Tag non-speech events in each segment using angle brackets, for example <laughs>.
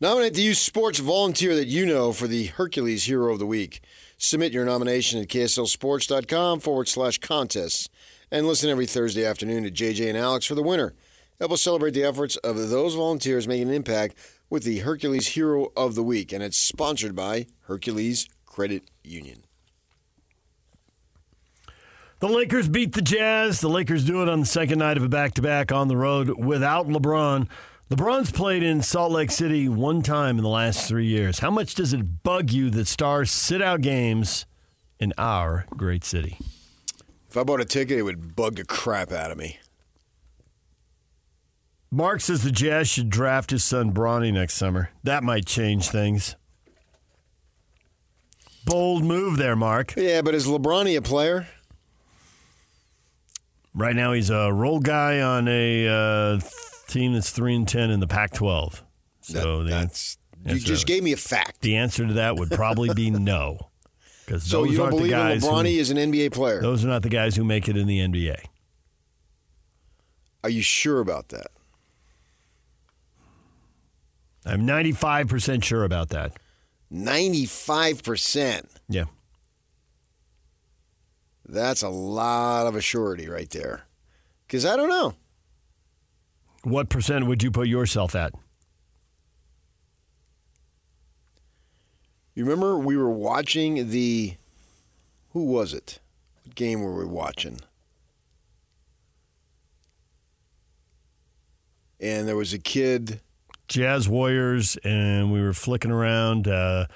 Nominate the youth sports volunteer that you know for the Hercules Hero of the Week. Submit your nomination at kslsports.com forward slash contests. And listen every Thursday afternoon to JJ and Alex for the winner. Help us celebrate the efforts of those volunteers making an impact with the Hercules Hero of the Week. And it's sponsored by Hercules Credit Union. The Lakers beat the Jazz. The Lakers do it on the second night of a back to back on the road without LeBron. LeBron's played in Salt Lake City one time in the last three years. How much does it bug you that stars sit out games in our great city? If I bought a ticket, it would bug the crap out of me. Mark says the Jazz should draft his son Bronny next summer. That might change things. Bold move there, Mark. Yeah, but is LeBron a player? Right now, he's a role guy on a uh, team that's three and ten in the Pac-12. So That- that's you just gave me a fact. the answer to that would probably be <laughs> no, because So those you don't aren't the believe guys. LeBron who, is an NBA player? those are not the guys who make it in the NBA. Are you sure about that? I'm 95 percent sure about that. Ninety-five percent. Yeah. That's a lot of a surety right there. Because I don't know. What percent would you put yourself at? You remember we were watching the. Who was it? What game were we watching? And there was a kid. Jazz Warriors, and we were flicking around. Uh,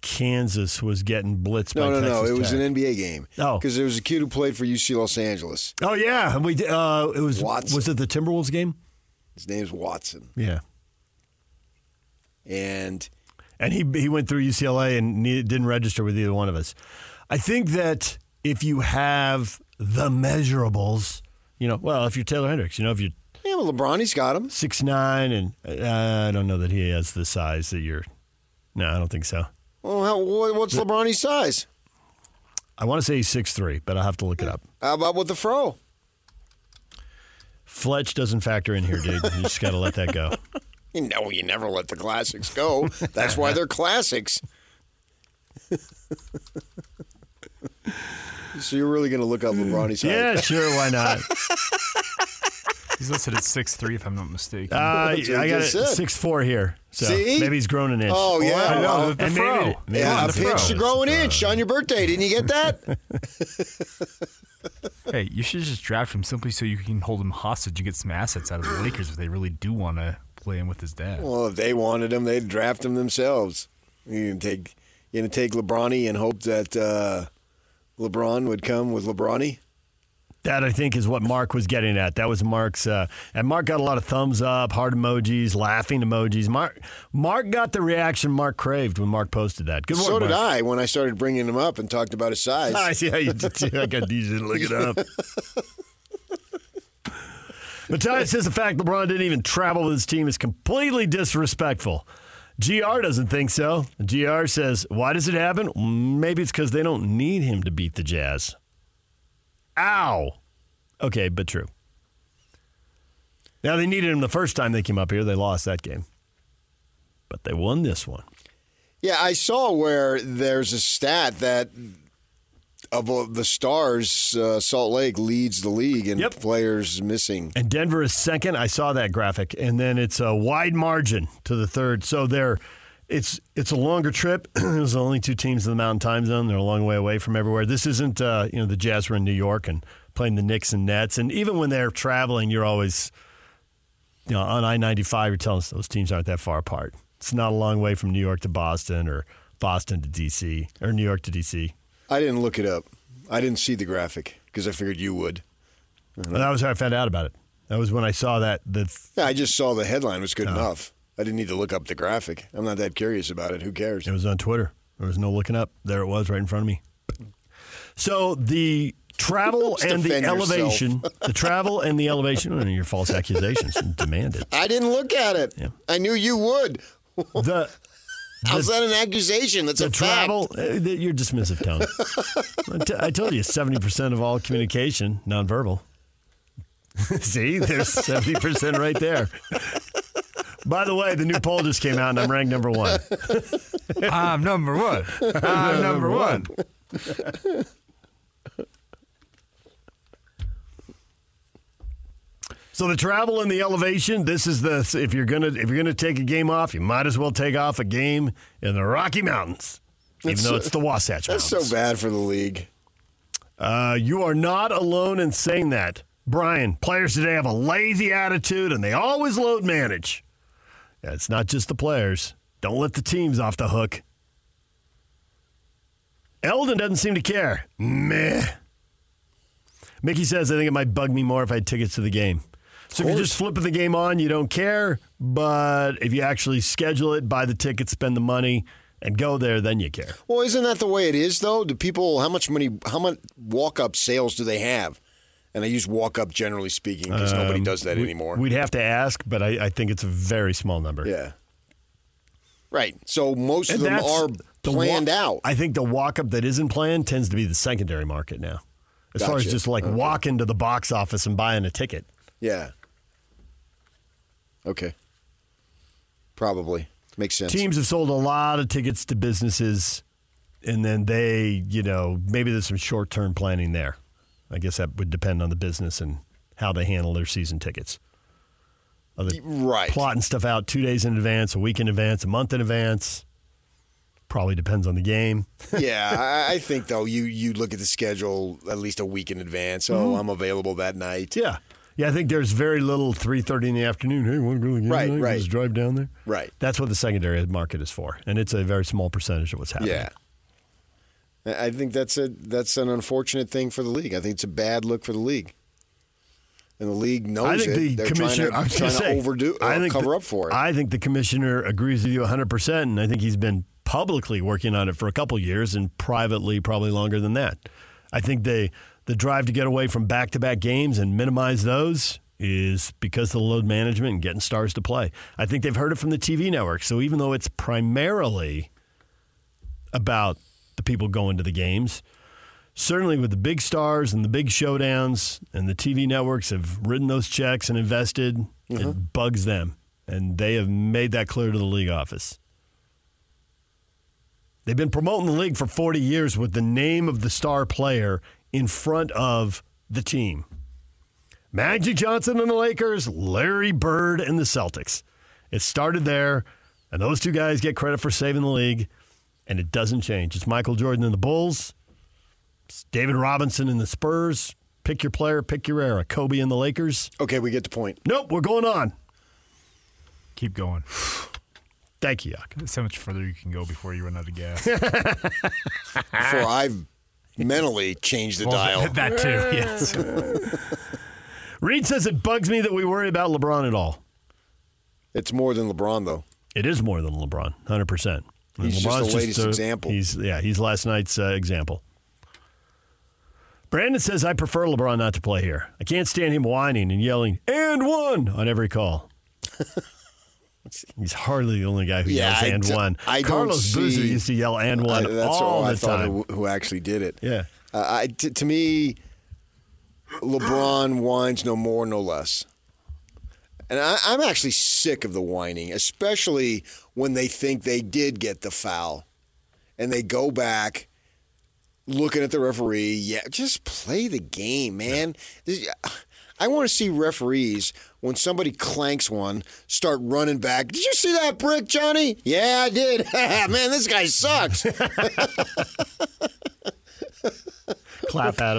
Kansas was getting blitzed No, no, no. Texas It was an NBA game. Oh. Because there was a kid who played for UC Los Angeles. Oh yeah, we uh, it was Watson. was it the Timberwolves game? His name's Watson. Yeah, And and he he went through UCLA and didn't register with either one of us. I think that if you have the measurables, you know, well, if you're Taylor Hendricks, you know, if you're yeah, well, LeBron, he's got him. six nine, and uh, I don't know that he has the size that you're. No, I don't think so. Well, how, what's LeBron's size? I want to say he's six three, but I'll have to look it up. How about with the fro? Fletch doesn't factor in here, dude. You just got to let that go. <laughs> You know, you never let the classics go. That's why they're classics. <laughs> so you're really going to look up LeBron's size? Yeah, sure, why not? <laughs> He's listed at six three, if I'm not mistaken. Uh, That's what I I got just said. six four here. So See? maybe he's grown an inch. Oh, yeah. I know, well, the, the and fro. maybe- maybe yeah, a the pinch fro. to grow an inch on your birthday. Didn't you get that? Hey, you should just draft him simply so you can hold him hostage and get some assets out of the <gasps> Lakers if they really do want to play him with his dad. well, if they wanted him, they'd draft him themselves. You can take you gonna take LeBron and hope that uh, LeBron would come with LeBron. That I think is what Mark was getting at. That was Mark's, uh, and Mark got a lot of thumbs up, heart emojis, laughing emojis. Mark, Mark got the reaction Mark craved when Mark posted that. Good work, So did Mark. I when I started bringing him up and talked about his size. <laughs> I see how you did. too. I got these to look it up. <laughs> Matthias says the fact LeBron didn't even travel with his team is completely disrespectful. GR doesn't think so. GR says, why does it happen? Maybe it's because they don't need him to beat the Jazz. Ow. Okay, but true. Now, they needed him the first time they came up here. They lost that game. But they won this one. Yeah, I saw where there's a stat that of the stars, uh, Salt Lake leads the league in Yep. players missing. And Denver is second. I saw that graphic, and then it's a wide margin to the third. So they're it's it's a longer trip. <clears throat> There's only two teams in the Mountain Time Zone. They're a long way away from everywhere. This isn't uh, you know the Jazz were in New York and playing the Knicks and Nets, and even when they're traveling, you're always you know on I ninety five. You're telling us those teams aren't that far apart. It's not a long way from New York to Boston or Boston to DC or New York to DC. I didn't look it up. I didn't see the graphic because I figured you would. And that was how I found out about it. That was when I saw that the Yeah, I just saw the headline was Oh. good enough. I didn't need to look up the graphic. I'm not that curious about it. Who cares? It was on Twitter. There was no looking up. There it was right in front of me. So the travel <laughs> and the elevation, the travel and the elevation, and your false accusations <laughs> demanded. I didn't look at it. Yeah. I knew you would. The <laughs> How's that an accusation? That's a travel, uh, the- your dismissive tone. I, t- I told you, seventy percent of all communication nonverbal. See, there's seventy percent right there. By the way, the new poll just came out, and I'm ranked number one. <laughs> I'm number one. I'm number one. So the travel and the elevation. This is the if you're gonna if you're gonna take a game off, you might as well take off a game in the Rocky Mountains, even That's though so- it's the Wasatch That's Mountains. so bad for the league. Uh, you are not alone in saying that. Brian, players today have a lazy attitude and they always load manage. Yeah, it's not just the players. Don't let the teams off the hook. Eldon doesn't seem to care. Meh. Mickey says, I think it might bug me more if I had tickets to the game. So if you're just flipping the game on, you don't care. But if you actually schedule it, buy the tickets, spend the money, and go there, then you care. Well, isn't that the way it is though? Do people how much money how much walk up sales do they have? And I use walk up generally speaking because nobody does that Um, We- anymore. We'd have to ask, but I, I think it's a very small number. yeah. Right. So most of them are the planned walk- out. I think the walk up that isn't planned tends to be the secondary market now. As far as just like Okay. walking to the box office and buying a ticket. Yeah. Okay. Probably. Makes sense. Teams have sold a lot of tickets to businesses, and then they, you know, maybe there's some short term planning there. I guess that would depend on the business and how they handle their season tickets. Are they Right. plotting stuff out two days in advance, a week in advance, a month in advance? Probably depends on the game. <laughs> yeah, I, think though you you look at the schedule at least a week in advance. Oh, Mm-hmm. I'm available that night. Yeah. Yeah, I think there's very little 3:30 in the afternoon. Hey, want to go to the game Right, tonight? right. Just drive down there. Right. That's what the secondary market is for, and it's a very small percentage of what's happening. Yeah. I think that's a that's an unfortunate thing for the league. I think it's a bad look for the league. And the league knows I think it. the They're commissioner. trying to, trying to say, overdo I uh, think cover the- up for it. I think the commissioner agrees with you 100, percent and I think he's been publicly working on it for a couple years, and privately probably longer than that. I think they the drive to get away from back to back games and minimize those is because of the load management and getting stars to play. I think they've heard it from the TV network. So even though it's primarily about the people going to the games. Certainly, with the big stars and the big showdowns, and the TV networks have written those checks and invested, it mm-hmm. bugs them. And they have made that clear to the league office. They've been promoting the league for 40 years with the name of the star player in front of the team. Magic Johnson and the Lakers, Larry Bird and the Celtics. It started there, and those two guys get credit for saving the league, and it doesn't change. It's Michael Jordan and the Bulls, it's David Robinson and the Spurs. Pick your player, pick your era. Kobe and the Lakers. okay, we get the point. Nope, we're going on. Keep going. Thank you, Yak. There's so much further you can go before you run out of gas. <laughs> Before I've mentally changed the dial. <laughs> that too. <laughs> Yes. Reed says it bugs me that we worry about LeBron at all. It's more than LeBron though. It is more than LeBron, hundred percent. He's just the latest example. He's yeah, he's last night's uh, example. Brandon says I prefer LeBron not to play here. I can't stand him whining and yelling and one on every call. <laughs> he's hardly the only guy who Yeah, yells I and d- one. I Carlos Boozer used to yell and I, one that's all I the time. who, who actually did it. Yeah. Uh, I, t- to me, LeBron whines no more, no less. And I, I'm actually sick of the whining, especially when they think they did get the foul and they go back looking at the referee. Yeah, just play the game, man. This- I want to see referees when somebody clanks one start running back. Did you see that brick, Johnny? Yeah, I did. <laughs> man, this guy sucks. Clap at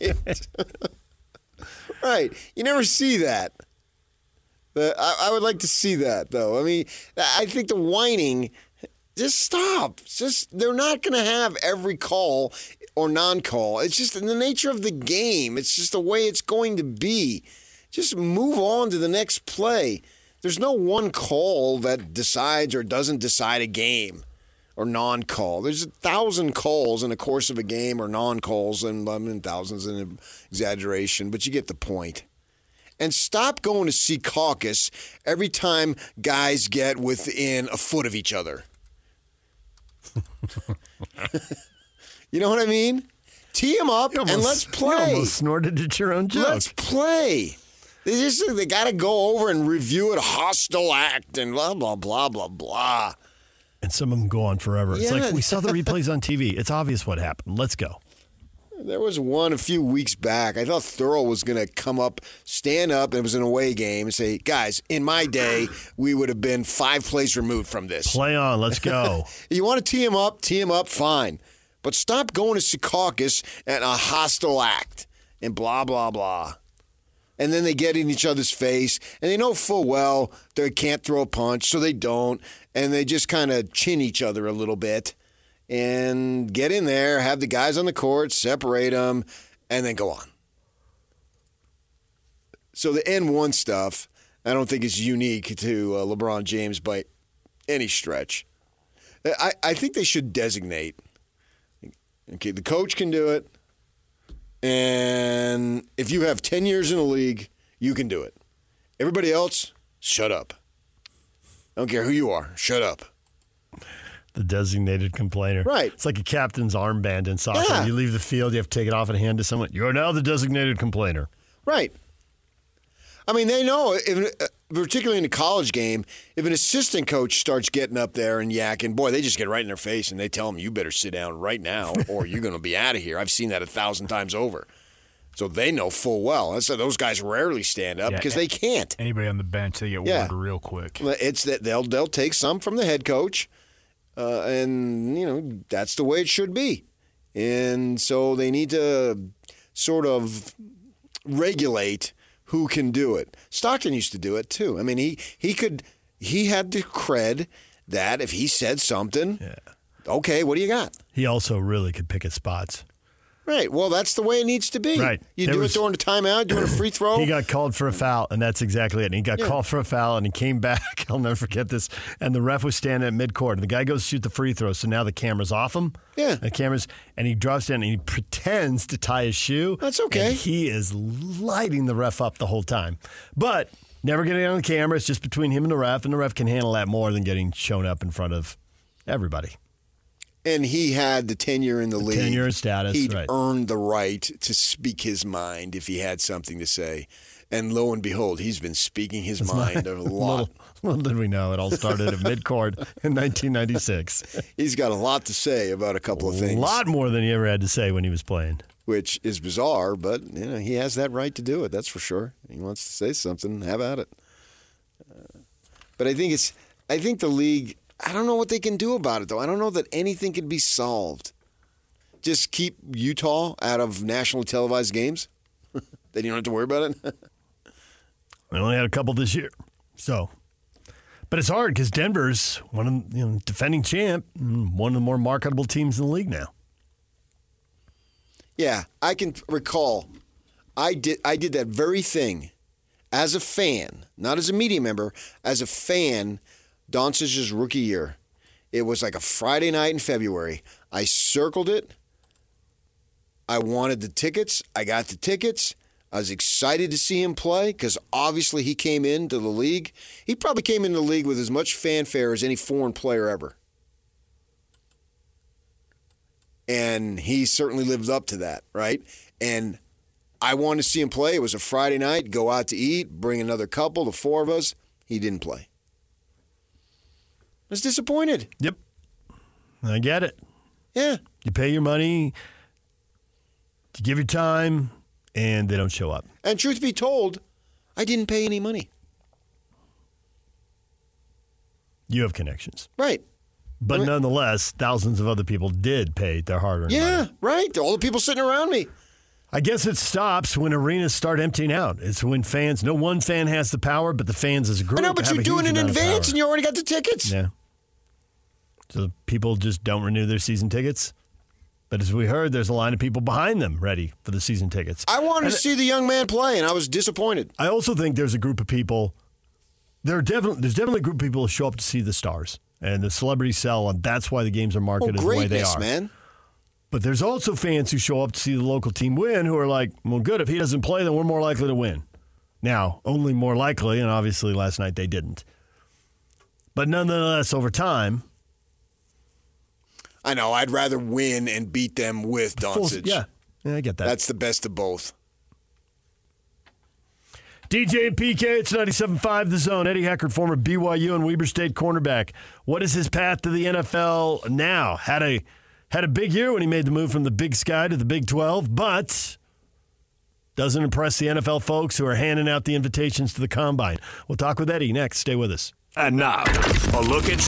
him. <laughs> Right. You never see that. I, I would like to see that, though. I mean, I think the whining, just stop. Just they're not going to have every call or non-call. It's just in the nature of the game. It's just the way it's going to be. Just move on to the next play. There's no one call that decides or doesn't decide a game or non-call. There's a thousand calls in the course of a game or non-calls, and um, I mean thousands in exaggeration, but you get the point. And stop going to Secaucus every time guys get within a foot of each other. you know what I mean? Tee them up You and let's You play. almost snorted at your own joke. Let's play. They just they got to go over and review it, hostile act, and blah blah blah blah blah. And some of them go on forever. It's like we saw the replays on TV. It's obvious what happened. Let's go. There was one a few weeks back. I thought Thurl was going to come up, stand up, and it was an away game, and say, "Guys, in my day, we would have been five plays removed from this. Play on. Let's go. <laughs> You want to tee him up, tee him up, fine, but stop going to Secaucus and a hostile act and blah blah blah." And then they get in each other's face, and they know full well they can't throw a punch, so they don't, and they just kind of chin each other a little bit, and get in there, have the guys on the court, separate them, and then go on. So the N one stuff, I don't think is unique to uh, LeBron James by any stretch. I, I think they should designate. Okay, the coach can do it. And if you have 10 years in the league, you can do it. Everybody else, shut up. I don't care who you are, shut up. The designated complainer. Right. It's like a captain's armband in soccer. Yeah. You leave the field, you have to take it off and hand to someone. You are now the designated complainer. Right. I mean, they know, if, uh, particularly in a college game, if an assistant coach starts getting up there and yakking, boy, they just get right in their face and they tell them, you better sit down right now or <laughs> you're going to be out of here. I've seen that a thousand times over. So they know full well. That's why those guys rarely stand up because a- they can't. Anybody on the bench, they get Yeah. word real quick. It's that they'll they'll take some from the head coach, uh, and you know that's the way it should be. And so they need to sort of regulate who can do it. Stockton used to do it too. I mean, he he could he had the cred that if he said something, okay, what do you got? He also really could pick his spots. Right. Well, that's the way it needs to be. Right. You There do was- it during a timeout, doing a free <coughs> throw. He got called for a foul, and that's exactly it. And he got Yeah. called for a foul, and he came <laughs> back. I'll never forget this. And the ref was standing at midcourt, and the guy goes to shoot the free throw. So now the camera's off him. Yeah. The camera's, and he drops down and he pretends to tie his shoe. That's okay. And he is lighting the ref up the whole time. But never getting on the camera. It's just between him and the ref, and the ref can handle that more than getting shown up in front of everybody. And he had the tenure in the, league. tenure status, He'd right. earned the right to speak his mind if he had something to say. And lo and behold, he's been speaking his mind a <laughs> lot. Little, <laughs> little did we know it all started at midcourt in 1996. <laughs> He's got a lot to say about a couple of things. A lot more than he ever had to say when he was playing. which is bizarre, but you know he has that right to do it. That's for sure. He wants to say something, have at it. Uh, but I think it's. I think the league. I don't know what they can do about it though. I don't know that anything can be solved. Just keep Utah out of nationally televised games. <laughs> then you don't have to worry about it. <laughs> We only had a couple this year, so. But it's hard because Denver's one of you know defending champ, mm, one of the more marketable teams in the league now. Yeah, I can recall. I did. I did that very thing as a fan, not as a media member, as a fan. Doncic's rookie year. It was like a Friday night in February. I circled it. I wanted the tickets. I got the tickets. I was excited to see him play because obviously he came into the league. He probably came into the league with as much fanfare as any foreign player ever. And he certainly lived up to that, right? And I wanted to see him play. It was a Friday night, go out to eat, bring another couple, the four of us. He didn't play. I was disappointed. Yep, I get it. Yeah. You pay your money, you give your time, and they don't show up. And truth be told, I didn't pay any money. You have connections, Right. but I mean- nonetheless, thousands of other people did pay their hard-earned Yeah, money. right. All the people sitting around me. I guess it stops when arenas start emptying out. It's when fans, no one fan has the power, but the fans as a group. I know, but you're doing it in advance and you already got the tickets. Yeah. So people just don't renew their season tickets. But as we heard, there's a line of people behind them ready for the season tickets. I wanted to see the young man play, and I was disappointed. I also think there's a group of people. There are definitely there's definitely a group of people who show up to see the stars and the celebrities sell, and that's why the games are Oh, marketed the way they are. man. But there's also fans who show up to see the local team win who are like, well, good. If he doesn't play, then we're more likely to win. Now, only more likely, and obviously last night they didn't. But nonetheless, over time, I know. I'd rather win and beat them with full- Doncic. yeah, yeah, I get that. That's the best of both. DJ and PK, it's 97.5 The Zone. Eddie Heckard, former BYU and Weber State cornerback. What is his path to the NFL now? Had a had a big year when he made the move from the Big Sky to the Big 12, but doesn't impress the NFL folks who are handing out the invitations to the combine. We'll talk with Eddie next. Stay with us. And now, a look at